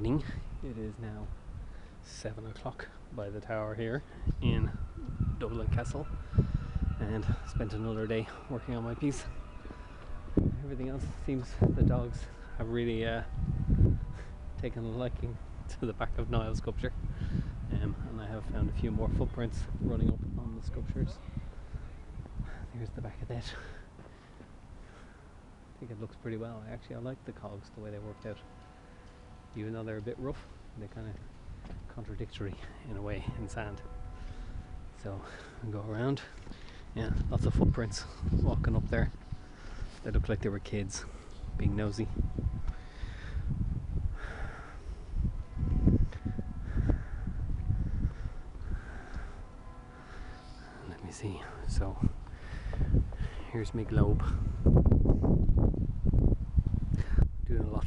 evening. It is now seven o'clock by the tower here in Dublin Castle, and spent another day working on my piece. Everything else seems the dogs have really uh, taken a liking to the back of Niall's sculpture, um, and I have found a few more footprints running up on the sculptures. There's the back of that. I think it looks pretty well. Actually I like the cogs the way they worked out even though they're a bit rough, they're kind of contradictory in a way in sand. So go around, yeah, lots of footprints walking up there. They look like they were kids being nosy. Let me see. So here's my globe.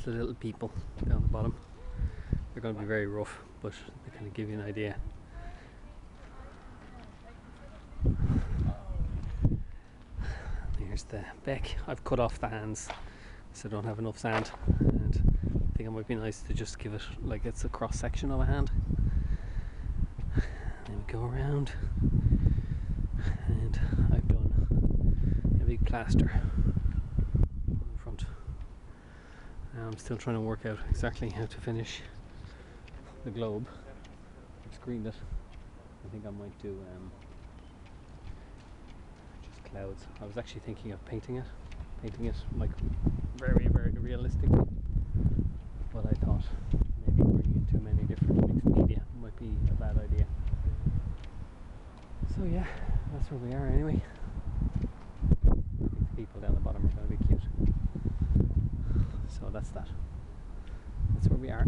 Of little people down the bottom. They're going to be very rough, but they kind of give you an idea. Here's the beck. I've cut off the hands so I don't have enough sand and I think it might be nice to just give it like it's a cross section of a hand. Then we go around and I've done a big plaster on the front. Now I'm still trying to work out exactly how to finish the globe. I've screened it. I think I might do um, just clouds. I was actually thinking of painting it, painting it like very, very realistically. But I thought maybe bringing in too many different mixed media might be a bad idea. So yeah, that's where we are anyway. People down the bottom are going to be cute. So that's that. That's where we are.